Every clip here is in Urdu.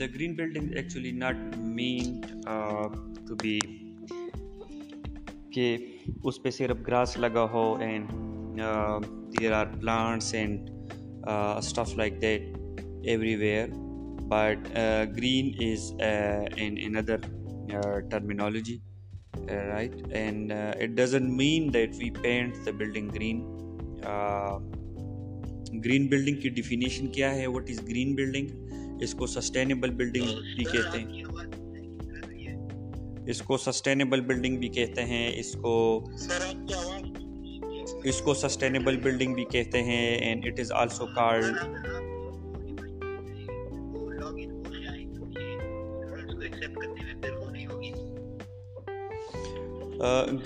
the green building is actually not meant uh, to be کہ اس پہ صرف گراس لگا ہو and there are plants and stuff like that everywhere but green is in in other terminology right and it doesn't mean that we paint the building green green building کی ڈیفینیشن کیا ہے واٹ از گرین بلڈنگ اس کو سسٹینیبل بلڈنگ بھی کہتے ہیں۔ اس کو سسٹینیبل بلڈنگ بھی کہتے ہیں اس کو اس کو سسٹینیبل بلڈنگ بھی کہتے ہیں and it is also called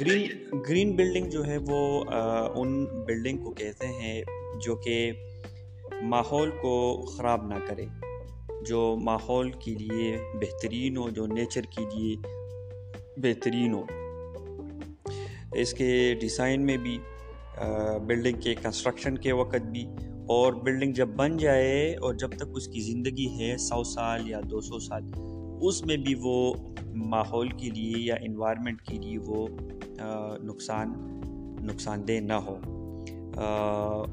green green building جو ہے وہ ان بلڈنگ کو کہتے ہیں جو کہ ماحول کو خراب نہ کرے۔ جو ماحول کے لیے بہترین ہو، جو نیچر کے لیے بہترین ہو۔ اس کے ڈیزائن میں بھی بلڈنگ کے کنسٹرکشن کے وقت بھی۔ اور بلڈنگ جب بن جائے اور جب تک اس کی زندگی ہے سو سال یا دو سو سال، اس میں بھی وہ ماحول کے لیے یا انوائرمنٹ کے لیے وہ نقصان نقصان دہ نہ ہو۔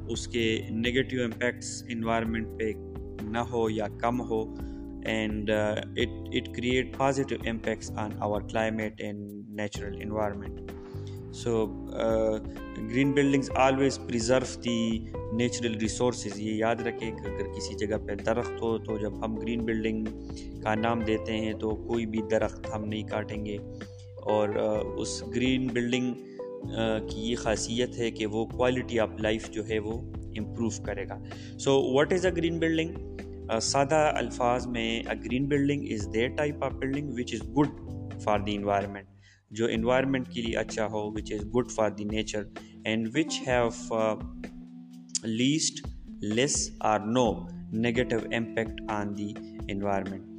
اس کے نگیٹیو امپیکٹس انوائرمنٹ پہ نہ ہو یا کم ہو and it it create positive impacts on our climate and natural environment so green buildings always preserve the natural resources یہ یاد رکھیں کہ اگر کسی جگہ پہ درخت ہو تو جب ہم گرین بلڈنگ کا نام دیتے ہیں تو کوئی بھی درخت ہم نہیں کاٹیں گے. اور uh, اس گرین بلڈنگ uh, کی یہ خاصیت ہے کہ وہ کوالٹی آف لائف جو ہے وہ امپروو کرے گا so what is a green building سادہ الفاظ میں green building is there type of building which is good for the environment جو انوائرمنٹ کے لیے اچھا ہو which is good for the nature and which have least less or no negative impact on the environment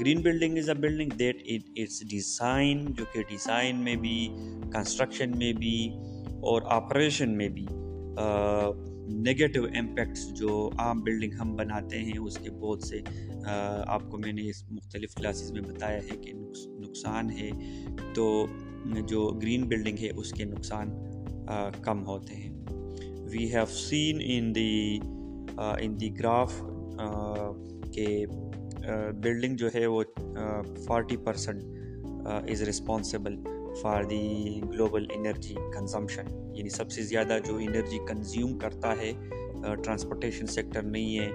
green building is a building that it it's design جو کہ ڈیزائن میں بھی کنسٹرکشن میں بھی اور آپریشن میں بھی نگیٹو امپیکٹس جو عام بلڈنگ ہم بناتے ہیں، اس کے بہت سے آپ کو میں نے اس مختلف کلاسز میں بتایا ہے کہ نقصان ہے۔ تو جو گرین بلڈنگ ہے، اس کے نقصان کم ہوتے ہیں۔ We have seen in the in the graph کہ بلڈنگ جو ہے وہ forty percent is responsible for the global energy consumption یعنی سب سے زیادہ جو انرجی کنزیوم کرتا ہے ٹرانسپورٹیشن سیکٹر نہیں ہے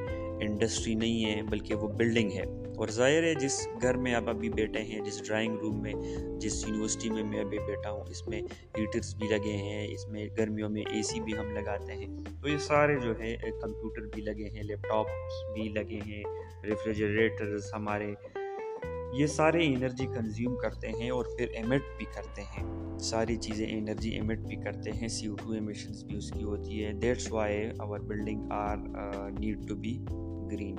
انڈسٹری نہیں ہے، بلکہ وہ بلڈنگ ہے۔ اور ظاہر ہے، جس گھر میں آپ ابھی بیٹھے ہیں، جس ڈرائنگ روم میں، جس یونیورسٹی میں میں ابھی بیٹھا ہوں، اس میں ہیٹرز بھی لگے ہیں، اس میں گرمیوں میں اے سی بھی ہم لگاتے ہیں۔ تو یہ سارے جو ہے کمپیوٹر بھی لگے ہیں لیپ ٹاپس بھی لگے ہیں ریفریجریٹرز ہمارے یہ سارے انرجی کنزیوم کرتے ہیں اور پھر ایمٹ بھی کرتے ہیں۔ ساری چیزیں انرجی ایمٹ بھی کرتے ہیں سی او ٹو ایمیشنز بھی اس کی ہوتی ہے۔ That's why our building are need to be green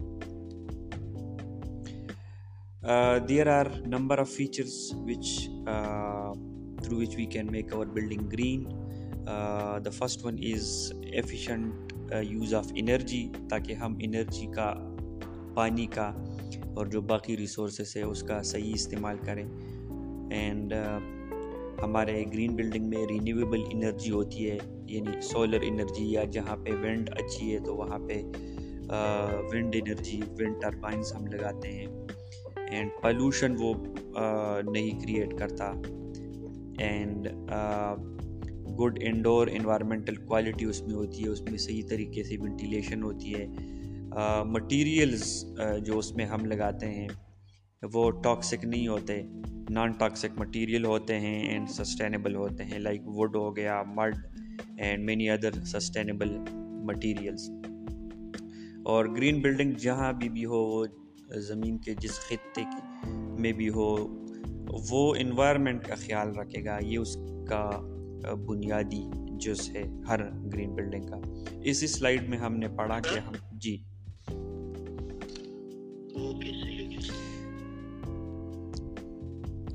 there are number of features which through which we can make our building green the first one is efficient use of energy تاکہ ہم انرجی کا، پانی کا اور جو باقی ریسورسز ہے اس کا صحیح استعمال کریں۔ اینڈ uh, ہمارے گرین بلڈنگ میں رینیویبل انرجی ہوتی ہے یعنی سولر انرجی یا جہاں پہ ونڈ اچھی ہے تو وہاں پہ ونڈ انرجی ونڈ ٹربائنس ہم لگاتے ہیں۔ اینڈ پلوشن وہ uh, نہیں کریٹ کرتا۔ And good indoor environmental quality اس میں ہوتی ہے، اس میں صحیح طریقے سے ونٹیلیشن ہوتی ہے۔ مٹیریلز جو اس میں ہم لگاتے ہیں، وہ ٹاکسک نہیں ہوتے نان ٹاکسک مٹیریل ہوتے ہیں اینڈ سسٹینیبل ہوتے ہیں لائک ووڈ ہو گیا mud and many other sustainable materials اور گرین بلڈنگ جہاں بھی بھی ہو، وہ زمین کے جس خطے میں بھی ہو، وہ انوائرمنٹ کا خیال رکھے گا، یہ اس کا بنیادی جز ہے ہر گرین بلڈنگ کا. اسی سلائڈ میں ہم نے پڑھا کہ ہم جی۔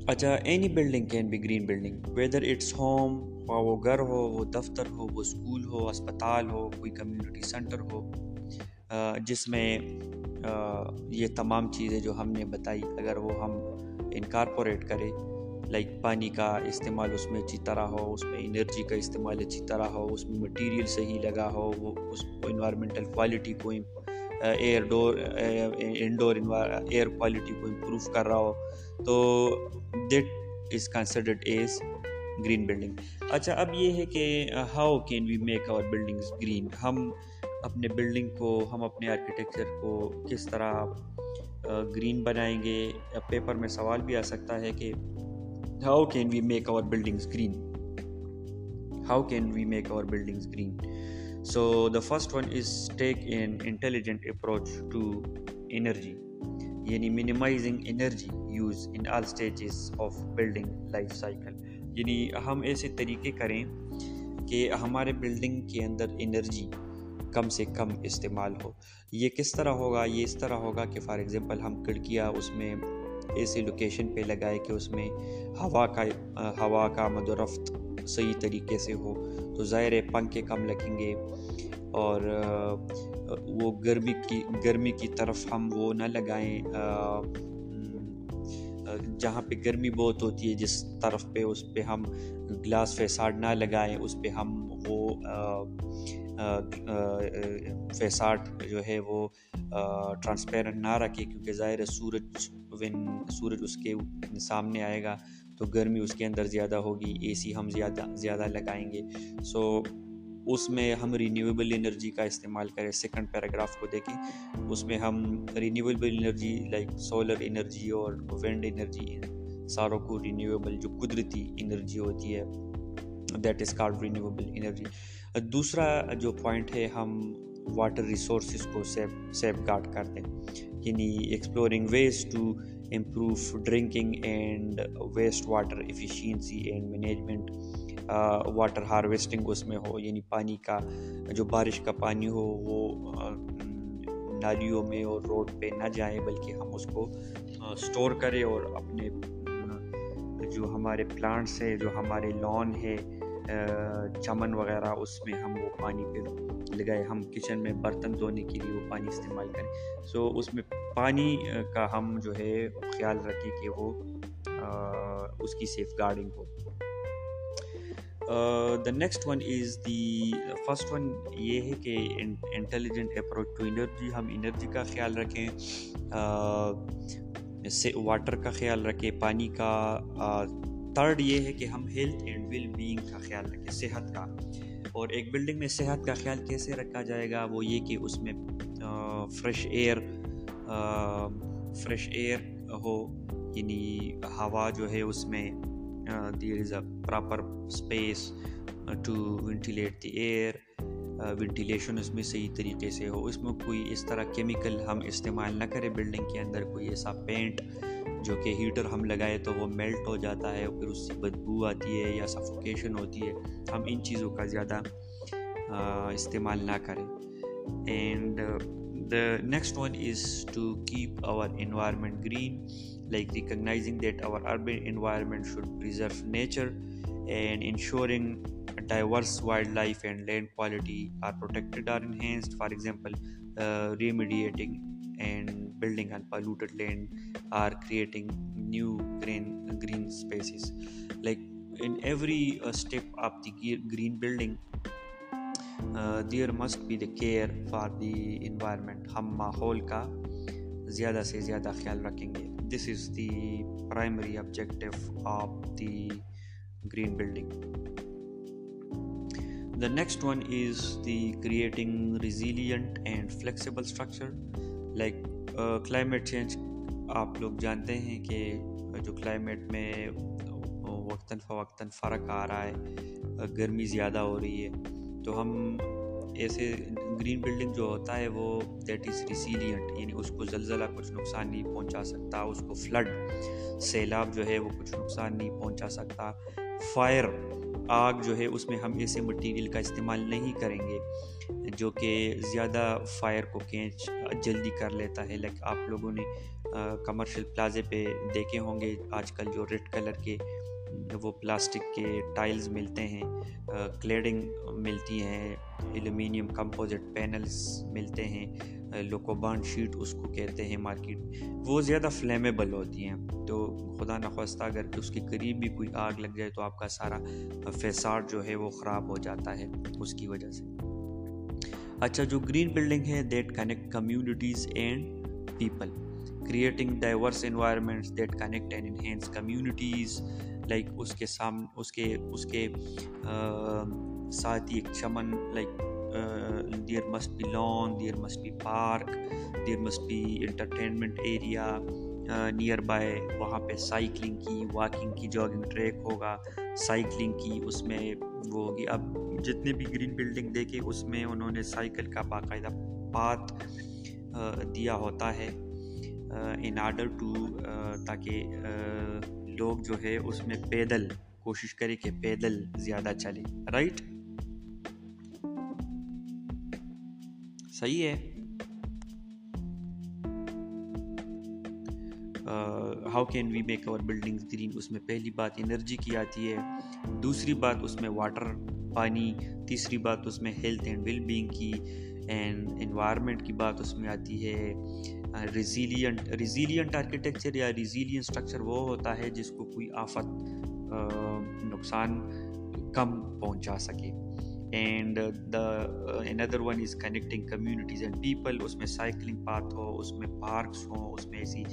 اچھا any building can be green building whether it's home وہ گھر ہو، وہ دفتر ہو، وہ اسکول ہو، اسپتال ہو، کوئی کمیونٹی سینٹر ہو جس میں یہ تمام چیزیں جو ہم نے بتائی، اگر وہ ہم انکارپوریٹ کریں لائک پانی کا استعمال اس میں اچھی طرح ہو، اس میں انرجی کا استعمال اچھی طرح ہو، اس میں مٹیریل صحیح لگا ہو، وہ، اس انوائرمنٹل کوالٹی کو air door indoor air quality کو امپروو کر رہا ہو، تو that is considered as green building. اچھا اب یہ ہے کہ how can we make our buildings green? ہم اپنے بلڈنگ کو، ہم اپنے آرکیٹیکچر کو کس طرح گرین بنائیں گے؟ پیپر میں سوال بھی آ سکتا ہے کہ how can we make our buildings green? How can we make our buildings green? So the first one is take in intelligent approach to energy یعنی minimizing energy use in all stages of building life cycle یعنی ہم ایسے طریقے کریں کہ ہمارے بلڈنگ کے اندر انرجی کم سے کم استعمال ہو یہ کس طرح ہوگا یہ اس طرح ہوگا کہ فار ایگزامپل ہم کھڑکیاں اس میں ایسی لوکیشن پہ لگائے کہ اس میں ہوا کا ہوا کا مد و رفت صحیح طریقے سے ہو تو ظاہر پنکھے کم لگیں گے اور وہ گرمی کی گرمی کی طرف ہم وہ نہ لگائیں جہاں پہ گرمی بہت ہوتی ہے، جس طرف پہ، اس پہ ہم گلاس فیساڈ نہ لگائیں، اس پہ ہم وہ فیساٹ جو ہے وہ ٹرانسپیرنٹ نہ رکھے کیونکہ ظاہر سورج ون سورج اس کے سامنے آئے گا تو گرمی اس کے اندر زیادہ ہوگی اے سی ہم زیادہ زیادہ لگائیں گے۔ سو اس میں ہم رینیویبل انرجی کا استعمال کریں سیکنڈ پیراگراف کو دیکھیں۔ اس میں ہم renewable energy like solar energy اور ونڈ انرجی ساروں کو رینیویبل جو قدرتی انرجی ہوتی ہے that is called renewable energy دوسرا جو پوائنٹ ہے، ہم واٹر ریسورسز کو سیو سیو گارڈ کر دیں یعنی exploring ways to improve drinking and waste water efficiency and management water harvesting اس میں ہو یعنی پانی کا، جو بارش کا پانی ہو، وہ نالیوں میں اور روڈ پہ نہ جائیں، بلکہ ہم اس کو اسٹور کریں اور اپنے جو ہمارے پلانٹس ہے جو ہمارے لان ہے چمن وغیرہ، اس میں ہم وہ پانی پہ لگائے ہم کچن میں برتن دھونے کے لیے وہ پانی استعمال کریں۔ سو اس میں پانی کا ہم جو ہے خیال رکھیں کہ وہ اس کی safeguarding who. The next one is the first one یہ ہے کہ انٹیلیجنٹ اپروچ ٹو انرجی ہم انرجی کا خیال رکھیں۔ واٹر کا خیال رکھیں، پانی کا۔ تھرڈ یہ ہے کہ ہم ہیلتھ اینڈ ویل بینگ کا خیال رکھیں، صحت کا۔ اور ایک بلڈنگ میں صحت کا خیال کیسے رکھا جائے گا؟ وہ یہ کہ اس میں فریش ایئر فریش ایئر ہو یعنی ہوا جو ہے اس میں there is a proper space to ventilate the air ventilation اس میں صحیح طریقے سے ہو۔ اس میں کوئی اس طرح کیمیکل ہم استعمال نہ کریں بلڈنگ کے اندر، کوئی ایسا پینٹ جو کہ ہیٹر ہم لگائے تو وہ میلٹ ہو جاتا ہے، پھر اس سے بدبو آتی ہے یا سفوکیشن ہوتی ہے۔ ہم ان چیزوں کا زیادہ استعمال نہ کریں۔ And the next one is to keep our environment green like recognizing that our urban environment should preserve nature and ensuring diverse wildlife and land quality are protected or enhanced. For example uh, remediating and building unpolluted land are creating new green green spaces. Like in every uh, step of the green building there must be the care for the environment. ہم ماحول کا زیادہ سے زیادہ خیال رکھیں گے. This is the primary objective of the green building the next one is the creating resilient and flexible structure like climate change آپ لوگ جانتے ہیں کہ جو کلائمیٹ میں وقتاً فوقتاً فرق آ رہا ہے، گرمی زیادہ ہو رہی ہے تو ہم ایسے گرین بلڈنگ جو ہوتا ہے وہ دیٹ از ریسیلینٹ یعنی اس کو زلزلہ کچھ نقصان نہیں پہنچا سکتا، اس کو فلڈ، سیلاب جو ہے وہ کچھ نقصان نہیں پہنچا سکتا۔ فائر آگ جو ہے اس میں ہم ایسے مٹیریل کا استعمال نہیں کریں گے، جو کہ زیادہ فائر کو کینچ جلدی کر لیتا ہے۔ لائک آپ لوگوں نے کمرشل پلازے پہ دیکھے ہوں گے، آج کل جو ریڈ کلر کے وہ پلاسٹک کے ٹائلز ملتے ہیں کلیڈنگ ملتی ہیں، ایلومینیم کمپوزٹ پینلز ملتے ہیں لوکوبان شیٹ اس کو کہتے ہیں، مارکیٹ وہ زیادہ فلیمیبل ہوتی ہیں۔ تو خدا نخواستہ اگر اس کے قریب بھی کوئی آگ لگ جائے تو آپ کا سارا فیساڈ جو ہے وہ خراب ہو جاتا ہے اس کی وجہ سے۔ اچھا جو گرین بلڈنگ ہے، that connect communities and people, creating diverse environments that connect and enhance communities. Like اس کے سام، اس کے اس کے ساتھ ہی ایک چمن like there must be lawn there must be park there must be entertainment area nearby وہاں پہ سائیکلنگ کی واکنگ کی جاگنگ ٹریک ہوگا سائیکلنگ کی، اس میں وہ ہوگی۔ اب جتنے بھی گرین بلڈنگ دیکھے، اس میں انہوں نے سائیکل کا باقاعدہ پات دیا ہوتا ہے ان آرڈر ٹو تاکہ لوگ جو ہے اس میں پیدل، کوشش کرے کہ پیدل زیادہ چلے رائٹ صحیح ہے۔ How can we make our building green اس میں پہلی بات انرجی کی آتی ہے، دوسری بات اس میں واٹر پانی، تیسری بات اس میں ہیلتھ اینڈ ویل بینگ کی اینڈ انوائرمنٹ کی بات اس میں آتی ہے۔ ریزیلینٹ ریزیلینٹ آرکیٹیکچر یا ریزیلین اسٹرکچر وہ ہوتا ہے جس کو کوئی آفت نقصان کم پہنچا سکے۔ And the another one is connecting communities and people اس میں سائیکلنگ پاتھ ہو، اس میں پارکس ہوں، اس میں ایسی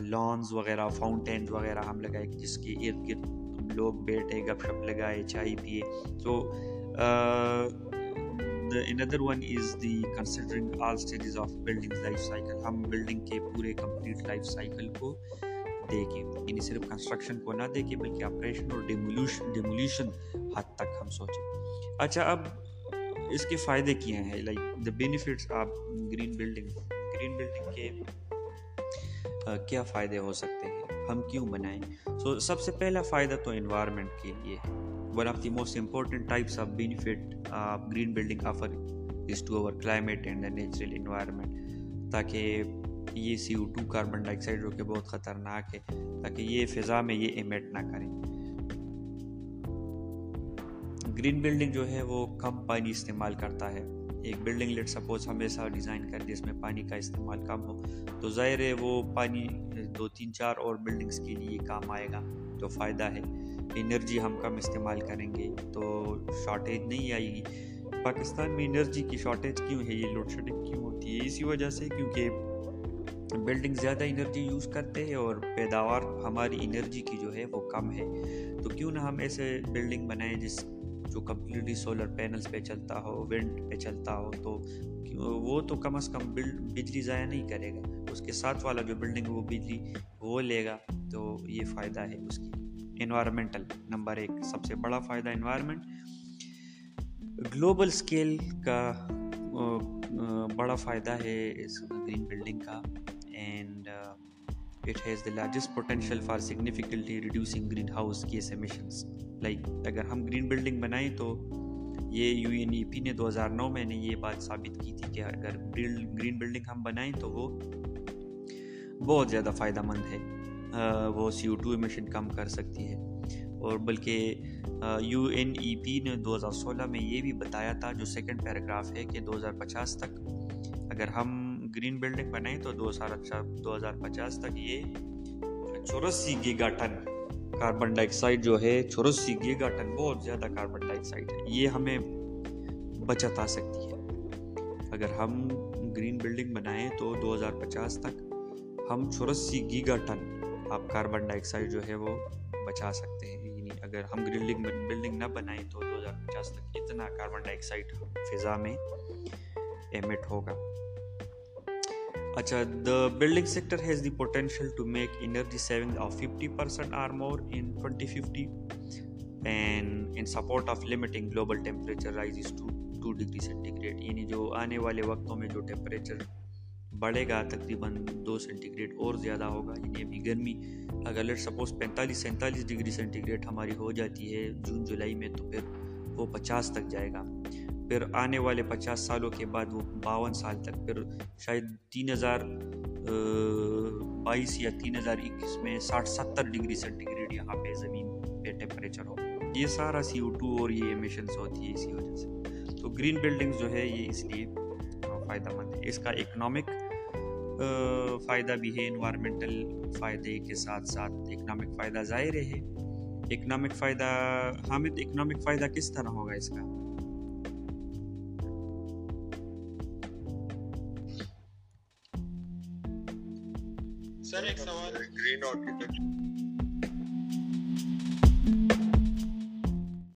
لانز وغیرہ فاؤنٹینز وغیرہ ہم لگائے، جس کے ارد گرد لوگ بیٹھے، گپ شپ لگائے، چائے پیے۔ تو another one is the considering all stages of building life cycle ہم بلڈنگ کے پورے کمپلیٹ لائف سائیکل کو دیکھیں۔ یعنی صرف کنسٹرکشن کو نہ دیکھیں، بلکہ آپریشن اور ڈیمولیشن حد تک ہم سوچیں۔ اچھا اب اس کے فائدے کیا ہیں؟ Like the benefits of green building green building کے کیا فائدے ہو سکتے ہیں؟ ہم کیوں بنائیں؟ سو سب سے پہلا فائدہ تو انوائرمنٹ کے لیے ہے۔ One of the most important types of benefit of green building offer is to over climate and the natural environment تاکہ یہ C O two carbon dioxide جو کہ بہت خطرناک ہے، تاکہ یہ فضا میں یہ ایمیٹ نہ کریں گرین بلڈنگ جو ہے وہ کم پانی استعمال کرتا ہے۔ ایک بلڈنگ لیٹ سپوز ہمیشہ ڈیزائن کر دی اس میں پانی کا استعمال کم ہو، تو ظاہر ہے وہ پانی دو تین چار اور بلڈنگس کے لیے کام آئے گا تو فائدہ ہے۔ انرجی ہم کم استعمال کریں گے، تو شارٹیج نہیں آئے گی۔ پاکستان میں انرجی کی شارٹیج کیوں ہے؟ یہ لوڈ شیڈنگ کیوں ہوتی ہے؟ اسی وجہ سے کیونکہ بلڈنگ زیادہ انرجی یوز کرتے ہیں اور پیداوار ہماری انرجی کی جو ہے وہ کم ہے۔ تو کیوں نہ ہم ایسے بلڈنگ بنائیں جس جو کمپلیٹلی سولر پینلز پہ چلتا ہو ونڈ پہ چلتا ہو، تو وہ تو کم از کم بجلی ضائع نہیں کرے گا۔ اس کے ساتھ والا جو بلڈنگ وہ بجلی وہ لے گا، تو یہ فائدہ ہے اس کی۔ انوائرمنٹل نمبر ایک سب سے بڑا فائدہ انوائرمنٹ گلوبل اسکیل کا بڑا فائدہ ہے اس گرین بلڈنگ کا and it has the largest potential for significantly reducing greenhouse gas emissions like اگر ہم گرین بلڈنگ بنائیں تو یہ یو این ای پی نے دو ہزار نو میں نے یہ بات ثابت کی تھی کہ اگر گرین بلڈنگ ہم بنائیں تو وہ بہت زیادہ فائدہ مند ہے وہ سی او ٹو ایمیشن کم کر سکتی ہے۔ اور بلکہ یو این ای پی نے دو ہزار سولہ میں یہ بھی بتایا تھا، جو سیکنڈ پیراگراف ہے، کہ دو ہزار پچاس تک اگر ہم گرین بلڈنگ بنائیں تو دو ہزار اچھا دو ہزار پچاس تک یہ چوراسی giga ton carbon dioxide جو ہے چوراسی گیگا ٹن، بہت زیادہ کاربن ڈائی آکسائڈ ہے۔ یہ ہمیں بچت آ سکتی ہے۔ اگر ہم گرین بلڈنگ بنائیں تو دو ہزار پچاس تک ہم چوراسی گیگا ٹن آپ کاربن ڈائی آکسائڈ جو ہے وہ بچا سکتے ہیں۔ یعنی اگر ہم گرین بلڈنگ نہ بنائیں تو دو ہزار پچاس تک اتنا کاربن ڈائی آکسائڈ فضا میں ایمٹ ہوگا۔ اچھا the building sector has the potential to make energy saving of fifty percent or more in twenty fifty and in support of limiting global temperature rise to two degree centigrade یعنی جو آنے والے وقتوں میں جو ٹیمپریچر بڑھے گا، تقریباً دو سینٹی گریڈ اور زیادہ ہوگا یعنی ابھی گرمی اگر لیٹ سپوز پینتالیس سینتالیس ڈگری سینٹی گریڈ ہماری ہو جاتی ہے جون جولائی میں، تو پھر وہ پچاس تک جائے گا۔ پھر آنے والے پچاس سالوں کے بعد وہ باون سال تک، پھر شاید تین ہزار بائیس یا تین ہزار اکیس میں ساٹھ ستر ڈگری سینٹی گریڈ یہاں پہ زمین پہ ٹیمپریچر ہو یہ سارا سی او ٹو اور یہ ایمیشنس ہوتی ہے اسی وجہ سے۔ تو گرین بلڈنگس جو ہے، یہ اس لیے فائدہ مند ہے۔ اس کا اکنامک فائدہ بھی ہے انوائرمنٹل فائدے کے ساتھ ساتھ اکنامک فائدہ ظاہر ہے۔ اکنامک فائدہ، حامد اکنامک فائدہ کس طرح ہوگا اس کا؟